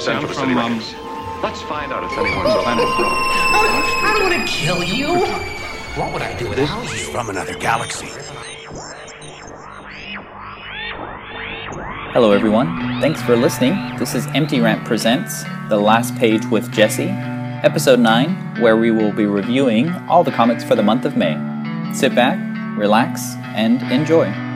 Central I'm City from, um, Let's find out if anyone's Planet Bro. I don't want to kill you. What would I do without you? From another galaxy. Hello, everyone. Thanks for listening. This is Empty Rant Presents The Last Page with Jesse, Episode 9, where we will be reviewing all the comics for the month of May. Sit back, relax, and enjoy.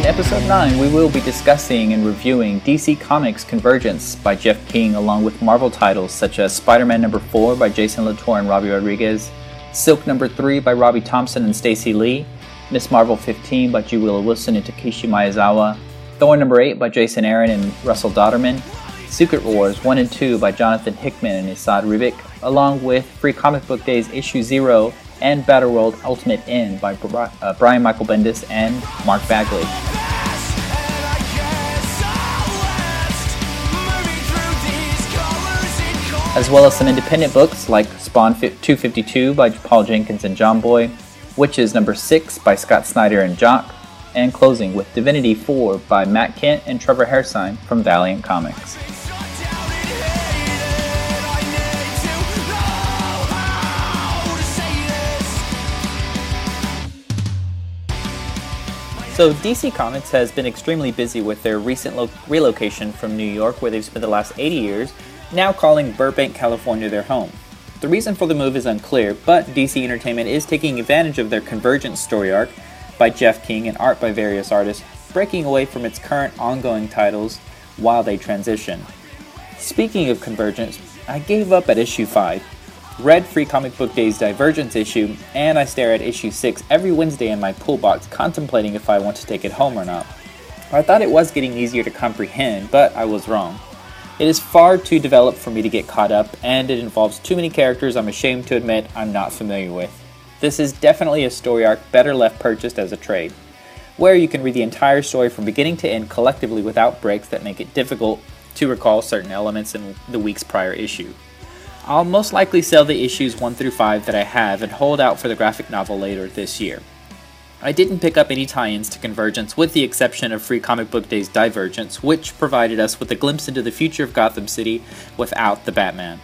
In episode 9, we will be discussing and reviewing DC Comics Convergence by Jeff King, along with Marvel titles such as Spider Man number 4 by Jason Latour and Robbie Rodriguez, Silk number 3 by Robbie Thompson and Stacey Lee, Miss Marvel 15 by. Willow Wilson and Takeshi Miyazawa, Thor number 8 by Jason Aaron and Russell Dauterman, Secret Wars 1 and 2 by Jonathan Hickman and Esad Ribic, along with Free Comic Book Days issue 0 and Battle World Ultimate End by uh, Brian Michael Bendis and Mark Bagley. as well as some independent books like Spawn 252 by Paul Jenkins and John Boy, Wytches number 6 by Scott Snyder and Jock, and closing with Divinity 4 by Matt Kindt and Trevor Hairsine from Valiant Comics. So, DC Comics has been extremely busy with their recent lo- relocation from New York, where they've spent the last 80 years, now calling Burbank, California their home. The reason for the move is unclear, but DC Entertainment is taking advantage of their Convergence story arc by Jeff King and art by various artists, breaking away from its current ongoing titles while they transition. Speaking of Convergence, I gave up at issue 5, read Free Comic Book Day's Divergence issue, and I stare at issue 6 every Wednesday in my pool box, contemplating if I want to take it home or not. I thought it was getting easier to comprehend, but I was wrong. It is far too developed for me to get caught up, and it involves too many characters I'm ashamed to admit I'm not familiar with. This is definitely a story arc better left purchased as a trade, where you can read the entire story from beginning to end collectively without breaks that make it difficult to recall certain elements in the week's prior issue. I'll most likely sell the issues 1 through 5 that I have and hold out for the graphic novel later this year. I didn't pick up any tie ins to Convergence with the exception of Free Comic Book Day's Divergence, which provided us with a glimpse into the future of Gotham City without the Batman.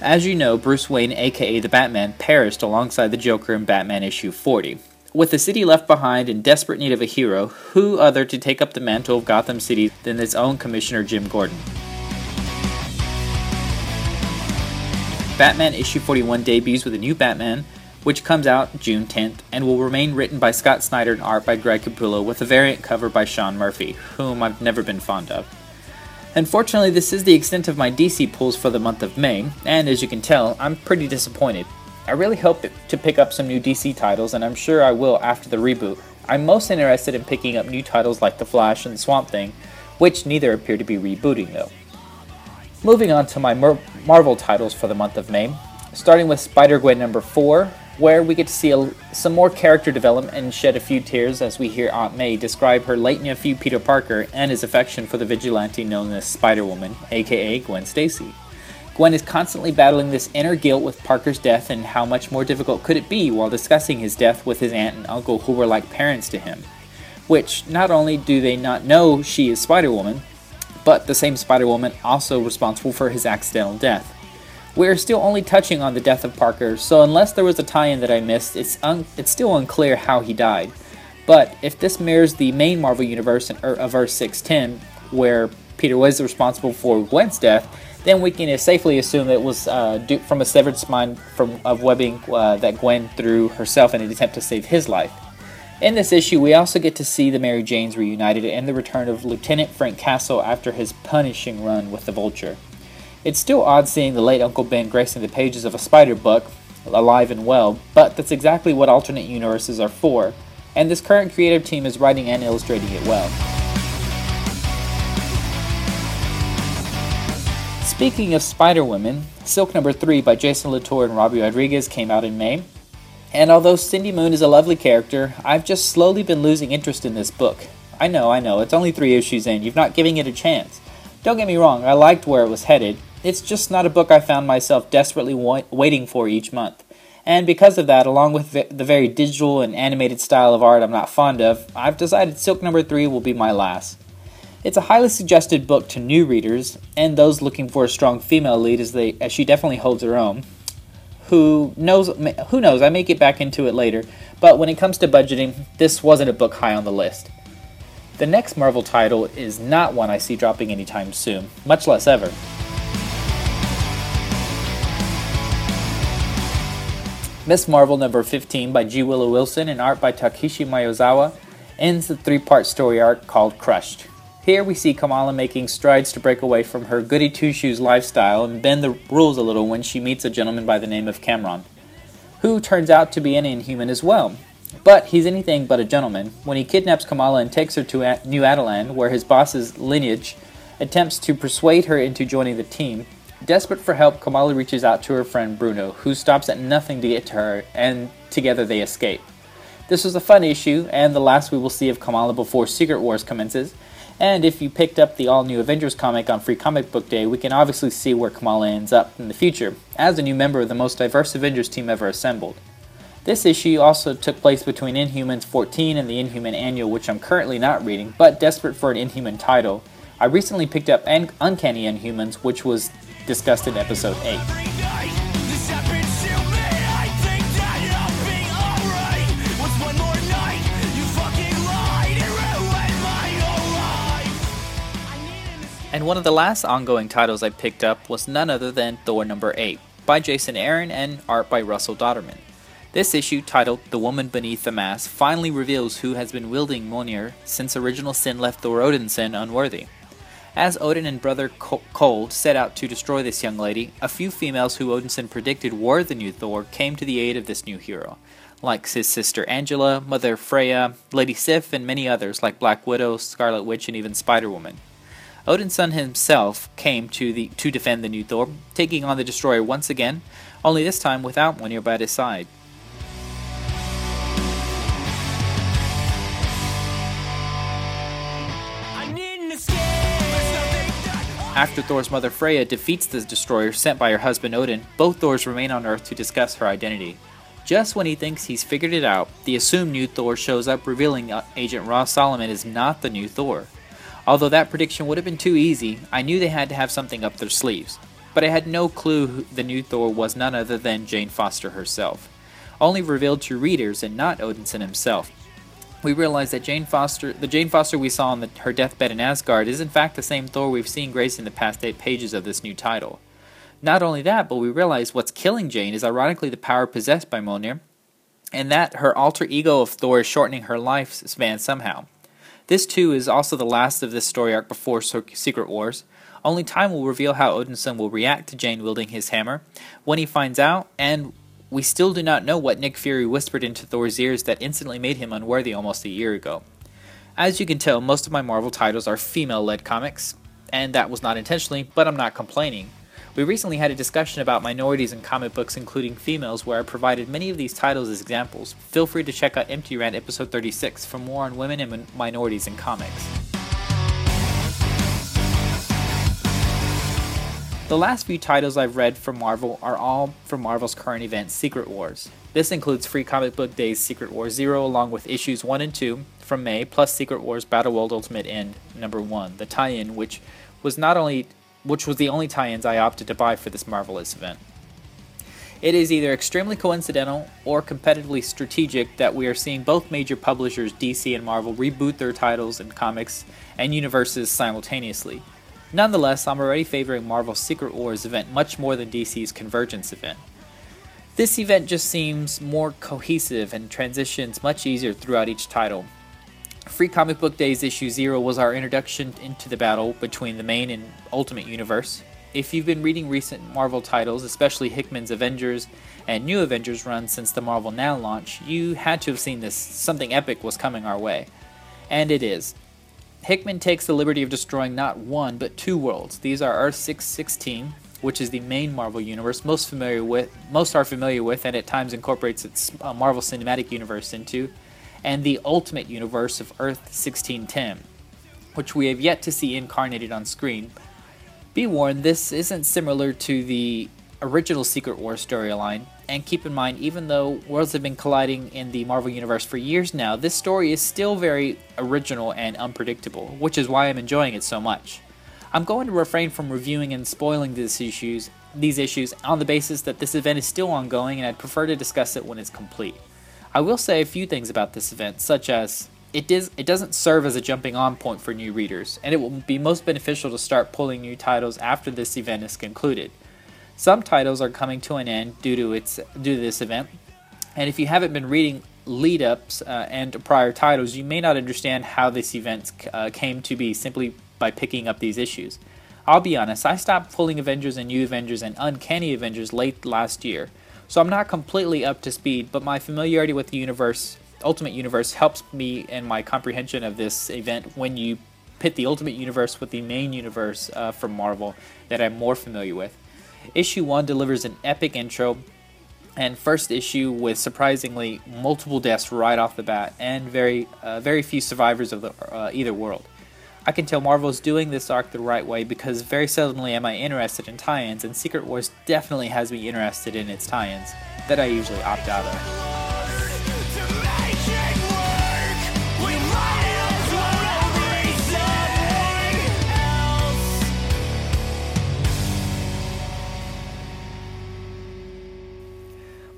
As you know, Bruce Wayne, aka the Batman, perished alongside the Joker in Batman issue 40. With the city left behind in desperate need of a hero, who other to take up the mantle of Gotham City than its own Commissioner Jim Gordon? Batman issue 41 debuts with a new Batman, which comes out June 10th and will remain written by Scott Snyder and art by Greg Capullo with a variant cover by Sean Murphy, whom I've never been fond of. Unfortunately, this is the extent of my DC pulls for the month of May, and as you can tell, I'm pretty disappointed. I really hope to pick up some new DC titles, and I'm sure I will after the reboot. I'm most interested in picking up new titles like The Flash and Swamp Thing, which neither appear to be rebooting though. Moving on to my Mar- Marvel titles for the month of May, starting with Spider Gwen number 4, where we get to see a, some more character development and shed a few tears as we hear Aunt May describe her late nephew Peter Parker and his affection for the vigilante known as Spider Woman, aka Gwen Stacy. Gwen is constantly battling this inner guilt with Parker's death, and how much more difficult could it be while discussing his death with his aunt and uncle, who were like parents to him? Which, not only do they not know she is Spider Woman, but the same Spider Woman also responsible for his accidental death. We are still only touching on the death of Parker, so unless there was a tie-in that I missed, it's un- it's still unclear how he died. But if this mirrors the main Marvel universe in, er, of Earth 610, where Peter was responsible for Gwen's death, then we can safely assume that it was uh, from a severed spine from of webbing uh, that Gwen threw herself in an attempt to save his life. In this issue, we also get to see the Mary Janes reunited and the return of Lieutenant Frank Castle after his punishing run with the Vulture. It's still odd seeing the late Uncle Ben gracing the pages of a spider book, alive and well, but that's exactly what alternate universes are for, and this current creative team is writing and illustrating it well. Speaking of Spider Women, Silk Number 3 by Jason Latour and Robbie Rodriguez came out in May, and although Cindy Moon is a lovely character, I've just slowly been losing interest in this book. I know, I know, it's only three issues in, you've not giving it a chance. Don't get me wrong, I liked where it was headed. It's just not a book I found myself desperately wa- waiting for each month. And because of that, along with the very digital and animated style of art I'm not fond of, I've decided Silk number 3 will be my last. It's a highly suggested book to new readers and those looking for a strong female lead as they as she definitely holds her own. Who knows who knows, I may get back into it later, but when it comes to budgeting, this wasn't a book high on the list. The next Marvel title is not one I see dropping anytime soon, much less ever. Miss Marvel number 15 by G. Willow Wilson and art by Takeshi Miyazawa ends the three part story arc called Crushed. Here we see Kamala making strides to break away from her goody two shoes lifestyle and bend the rules a little when she meets a gentleman by the name of Cameron, who turns out to be an inhuman as well. But he's anything but a gentleman. When he kidnaps Kamala and takes her to New Attilan, where his boss's lineage attempts to persuade her into joining the team, Desperate for help, Kamala reaches out to her friend Bruno, who stops at nothing to get to her, and together they escape. This was a fun issue, and the last we will see of Kamala before Secret Wars commences. And if you picked up the all new Avengers comic on Free Comic Book Day, we can obviously see where Kamala ends up in the future, as a new member of the most diverse Avengers team ever assembled. This issue also took place between Inhumans 14 and the Inhuman Annual, which I'm currently not reading, but desperate for an Inhuman title. I recently picked up Uncanny Inhumans, which was discussed in episode 8. And one of the last ongoing titles I picked up was none other than Thor number 8 by Jason Aaron and art by Russell Dauterman. This issue, titled The Woman Beneath the Mask, finally reveals who has been wielding Mjolnir since Original Sin left Thor Odinson unworthy. As Odin and brother Cul set out to destroy this young lady, a few females who Odinson predicted were the new Thor came to the aid of this new hero, like his sister Angela, Mother Freya, Lady Sif, and many others like Black Widow, Scarlet Witch, and even Spider Woman. Odinson himself came to the to defend the new Thor, taking on the destroyer once again, only this time without Mjolnir by his side. After Thor's mother Freya defeats the destroyer sent by her husband Odin, both Thors remain on Earth to discuss her identity. Just when he thinks he's figured it out, the assumed new Thor shows up revealing uh, Agent Roz Solomon is not the new Thor. Although that prediction would have been too easy, I knew they had to have something up their sleeves. But I had no clue the new Thor was none other than Jane Foster herself, only revealed to readers and not Odinson himself we realize that Jane Foster, the Jane Foster we saw on the, her deathbed in Asgard, is in fact the same Thor we've seen gracing the past eight pages of this new title. Not only that, but we realize what's killing Jane is ironically the power possessed by Mjolnir, and that her alter ego of Thor is shortening her lifespan somehow. This too is also the last of this story arc before Secret Wars. Only time will reveal how Odinson will react to Jane wielding his hammer when he finds out, and we still do not know what Nick Fury whispered into Thor's ears that instantly made him unworthy almost a year ago. As you can tell, most of my Marvel titles are female led comics, and that was not intentionally, but I'm not complaining. We recently had a discussion about minorities in comic books, including females, where I provided many of these titles as examples. Feel free to check out Empty Rant episode 36 for more on women and minorities in comics. The last few titles I've read from Marvel are all from Marvel's current event, Secret Wars. This includes Free Comic Book Day's Secret War Zero, along with issues 1 and 2 from May, plus Secret Wars Battle World Ultimate End number 1, the tie-in which was not only which was the only tie-ins I opted to buy for this marvelous event. It is either extremely coincidental or competitively strategic that we are seeing both major publishers, DC and Marvel, reboot their titles and comics and universes simultaneously. Nonetheless, I'm already favoring Marvel's Secret Wars event much more than DC's Convergence event. This event just seems more cohesive and transitions much easier throughout each title. Free Comic Book Days issue 0 was our introduction into the battle between the main and Ultimate Universe. If you've been reading recent Marvel titles, especially Hickman's Avengers and New Avengers run since the Marvel Now launch, you had to have seen this. Something epic was coming our way. And it is. Hickman takes the liberty of destroying not one, but two worlds. These are Earth 616, which is the main Marvel universe most familiar with, most are familiar with, and at times incorporates its uh, Marvel Cinematic Universe into, and the Ultimate Universe of Earth 1610, which we have yet to see incarnated on screen. Be warned, this isn't similar to the original Secret War storyline. And keep in mind, even though worlds have been colliding in the Marvel Universe for years now, this story is still very original and unpredictable, which is why I'm enjoying it so much. I'm going to refrain from reviewing and spoiling these issues, these issues on the basis that this event is still ongoing and I'd prefer to discuss it when it's complete. I will say a few things about this event, such as it does it doesn't serve as a jumping on point for new readers, and it will be most beneficial to start pulling new titles after this event is concluded. Some titles are coming to an end due to its due to this event, and if you haven't been reading lead ups uh, and prior titles, you may not understand how this event uh, came to be simply by picking up these issues. I'll be honest, I stopped pulling Avengers and New Avengers and Uncanny Avengers late last year, so I'm not completely up to speed, but my familiarity with the universe Ultimate Universe helps me in my comprehension of this event when you pit the Ultimate Universe with the main universe uh, from Marvel that I'm more familiar with. Issue 1 delivers an epic intro and first issue with surprisingly multiple deaths right off the bat and very uh, very few survivors of the, uh, either world. I can tell Marvel's doing this arc the right way because very seldomly am I interested in tie-ins and Secret Wars definitely has me interested in its tie-ins that I usually opt out of.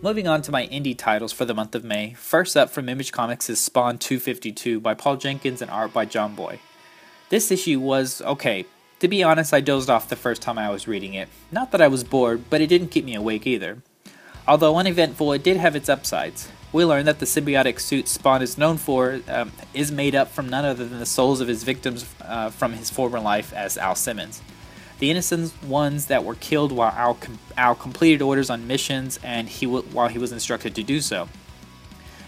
Moving on to my indie titles for the month of May. First up from Image Comics is Spawn 252 by Paul Jenkins and art by Jonboy. This issue was okay. To be honest, I dozed off the first time I was reading it. Not that I was bored, but it didn't keep me awake either. Although uneventful, it did have its upsides. We learn that the symbiotic suit Spawn is known for um, is made up from none other than the souls of his victims uh, from his former life as Al Simmons the innocent ones that were killed while Al, com- Al completed orders on missions and he w- while he was instructed to do so.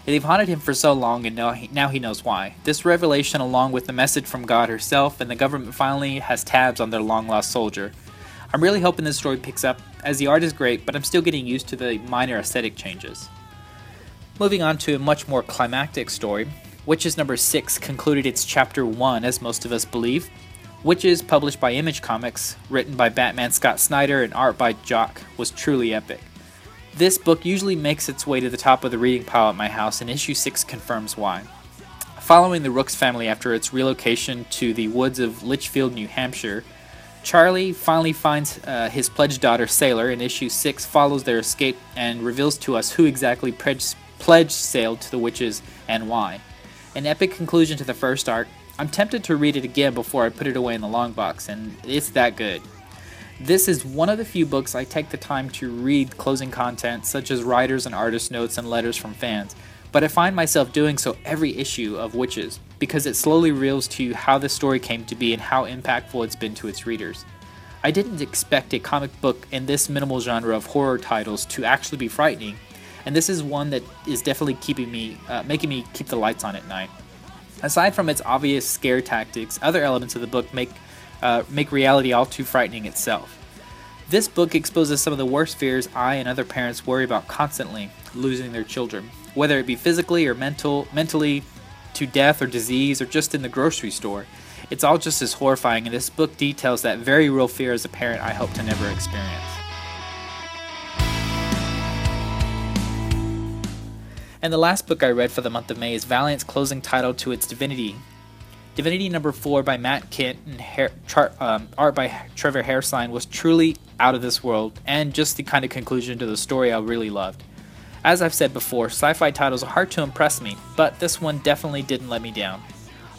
They've haunted him for so long, and now he, now he knows why. This revelation, along with the message from God herself and the government, finally has tabs on their long lost soldier. I'm really hoping this story picks up, as the art is great, but I'm still getting used to the minor aesthetic changes. Moving on to a much more climactic story, Wytches number 6 concluded its chapter 1, as most of us believe, Wytches, published by Image Comics, written by Batman Scott Snyder and art by Jock, was truly epic. This book usually makes its way to the top of the reading pile at my house, and issue 6 confirms why. Following the Rooks family after its relocation to the woods of Litchfield, New Hampshire, Charlie finally finds uh, his pledged daughter Sailor, and issue 6 follows their escape and reveals to us who exactly pledged, pledged sailed to the witches and why. An epic conclusion to the first arc, I'm tempted to read it again before I put it away in the long box, and it's that good. This is one of the few books I take the time to read closing content, such as writers and artist notes and letters from fans, but I find myself doing so every issue of Wytches, because it slowly reveals to you how the story came to be and how impactful it's been to its readers. I didn't expect a comic book in this minimal genre of horror titles to actually be frightening, and this is one that is definitely keeping me, uh, making me keep the lights on at night. Aside from its obvious scare tactics, other elements of the book make, uh, make reality all too frightening itself. This book exposes some of the worst fears I and other parents worry about constantly losing their children, whether it be physically or mental, mentally, to death or disease, or just in the grocery store. It's all just as horrifying, and this book details that very real fear as a parent I hope to never experience. And the last book I read for the month of May is Valiant's closing title to its Divinity. Divinity number 4 by Matt Kindt and char- um, art by Trevor Hairsine was truly out of this world and just the kind of conclusion to the story I really loved. As I've said before, sci fi titles are hard to impress me, but this one definitely didn't let me down.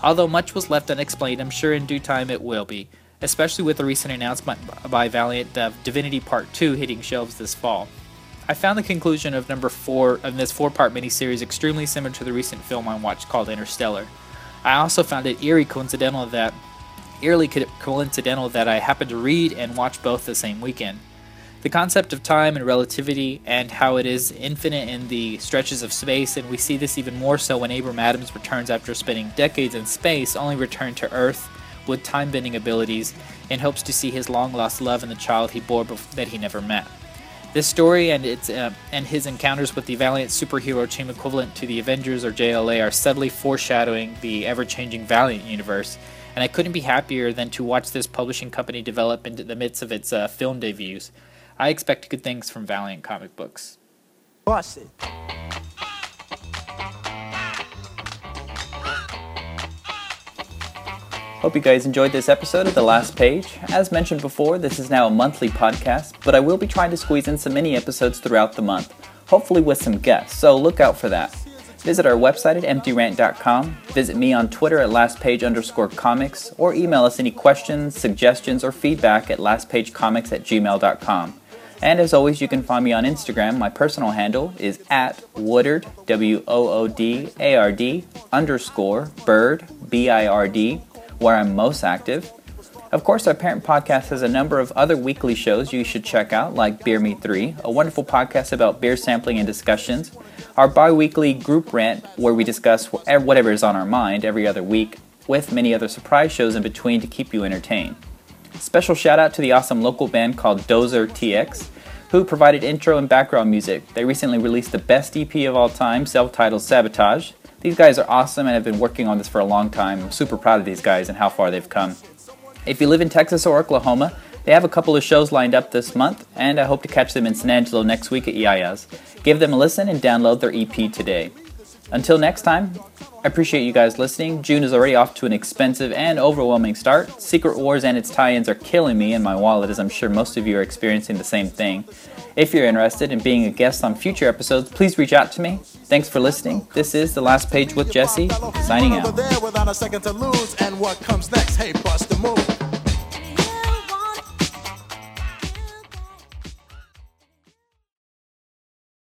Although much was left unexplained, I'm sure in due time it will be, especially with the recent announcement by Valiant of Divinity Part 2 hitting shelves this fall. I found the conclusion of number four of this four-part miniseries extremely similar to the recent film I watched called Interstellar. I also found it eerie coincidental that eerily coincidental that I happened to read and watch both the same weekend. The concept of time and relativity and how it is infinite in the stretches of space, and we see this even more so when Abram Adams returns after spending decades in space, only return to Earth with time bending abilities in hopes to see his long lost love and the child he bore that he never met. This story and its uh, and his encounters with the Valiant superhero team equivalent to the Avengers or JLA are subtly foreshadowing the ever-changing Valiant universe, and I couldn't be happier than to watch this publishing company develop into the midst of its uh, film debuts. I expect good things from Valiant comic books. Bust Hope you guys enjoyed this episode of The Last Page. As mentioned before, this is now a monthly podcast, but I will be trying to squeeze in some mini episodes throughout the month, hopefully with some guests, so look out for that. Visit our website at emptyrant.com, visit me on Twitter at lastpage underscore comics, or email us any questions, suggestions, or feedback at lastpagecomics at gmail.com. And as always, you can find me on Instagram. My personal handle is at Woodard, W O O D A R D, underscore Bird, B I R D where I'm most active. Of course, our parent podcast has a number of other weekly shows you should check out, like Beer Me 3, a wonderful podcast about beer sampling and discussions, our bi weekly group rant, where we discuss whatever is on our mind every other week, with many other surprise shows in between to keep you entertained. Special shout out to the awesome local band called Dozer TX, who provided intro and background music. They recently released the best EP of all time, self titled Sabotage. These guys are awesome and have been working on this for a long time. I'm super proud of these guys and how far they've come. If you live in Texas or Oklahoma, they have a couple of shows lined up this month, and I hope to catch them in San Angelo next week at EIS. Give them a listen and download their EP today. Until next time, I appreciate you guys listening. June is already off to an expensive and overwhelming start. Secret Wars and its tie ins are killing me in my wallet, as I'm sure most of you are experiencing the same thing. If you're interested in being a guest on future episodes, please reach out to me. Thanks for listening. This is The Last Page with Jesse, signing out.